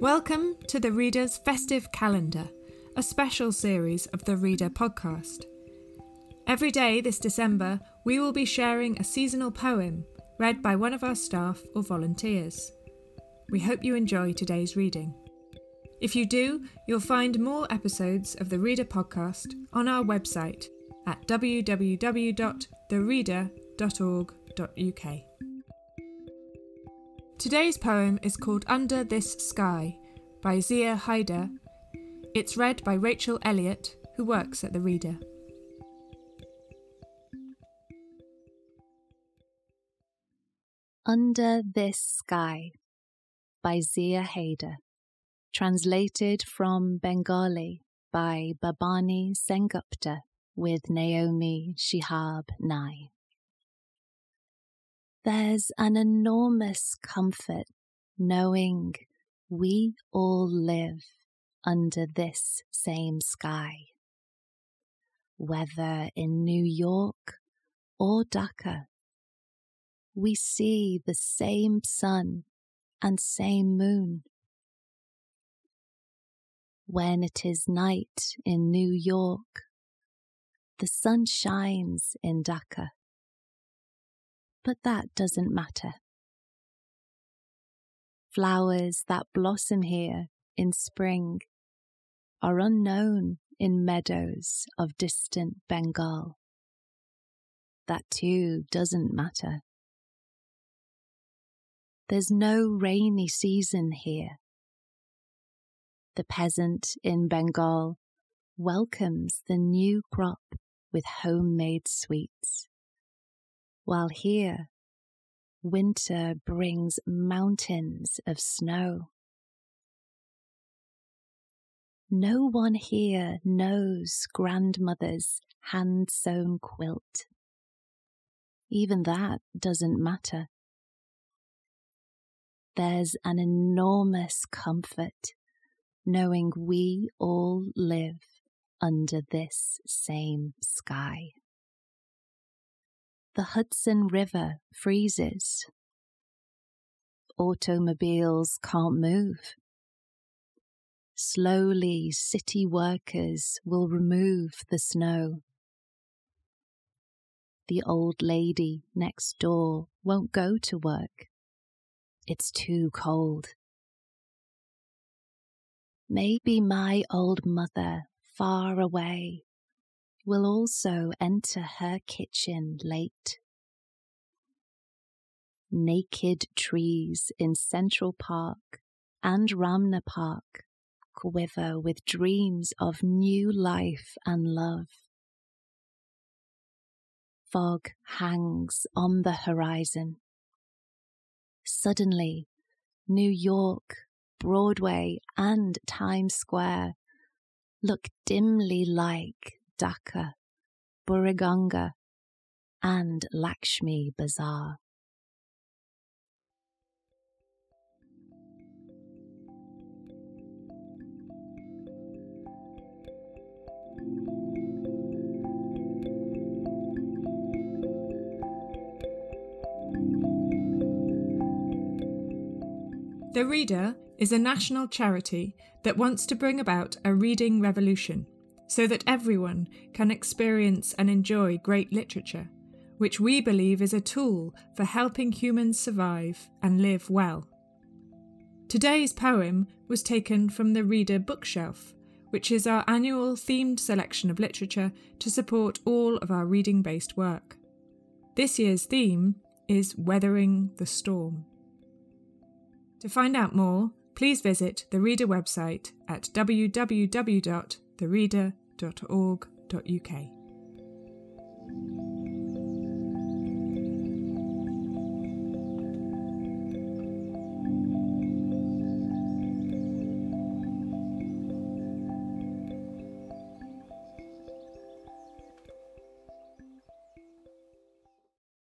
Welcome to the Reader's Festive Calendar, a special series of the Reader podcast. Every day this December, we will be sharing a seasonal poem read by one of our staff or volunteers. We hope you enjoy today's reading. If you do, you'll find more episodes of the Reader podcast on our website at www.thereader.org.uk. Today's poem is called Under This Sky by Zia Hyder. It's read by Rachael Elliott, who works at The Reader. Under This Sky by Zia Hyder. Translated from Bengali by Bhabani Sengupta with Naomi Shihab Nye. There's an enormous comfort knowing we all live under this same sky. Whether in New York or Dhaka, we see the same sun and same moon. When it is night in New York, the sun shines in Dhaka but that doesn't matter. Flowers that blossom here in spring are unknown in meadows of distant Bengal. That too doesn't matter. There's no rainy season here. The peasant in Bengal welcomes the new crop with homemade sweets while here winter brings mountains of snow. No one here knows grandmother's hand sewn quilt. Even that doesn't matter. There's an enormous comfort knowing we all live under this same sky the Hudson River freezes. Automobiles can't move. Slowly, city workers will remove the snow. The old lady next door won't go to work. It's too cold. Maybe my old mother, far away, will also enter her kitchen late. Naked trees in Central Park and Ramna Park quiver with dreams of new life and love. Fog hangs on the horizon. Suddenly, New York, Broadway, and Times Square look dimly like Dhaka, Buriganga, and Lakshmi Bazaar. The Reader is a national charity that wants to bring about a reading revolution so that everyone can experience and enjoy great literature, which we believe is a tool for helping humans survive and live well. Today's poem was taken from the Reader Bookshelf, which is our annual themed selection of literature to support all of our reading based work. This year's theme is Weathering the Storm. To find out more, please visit the Reader website at www thereader.org.uk.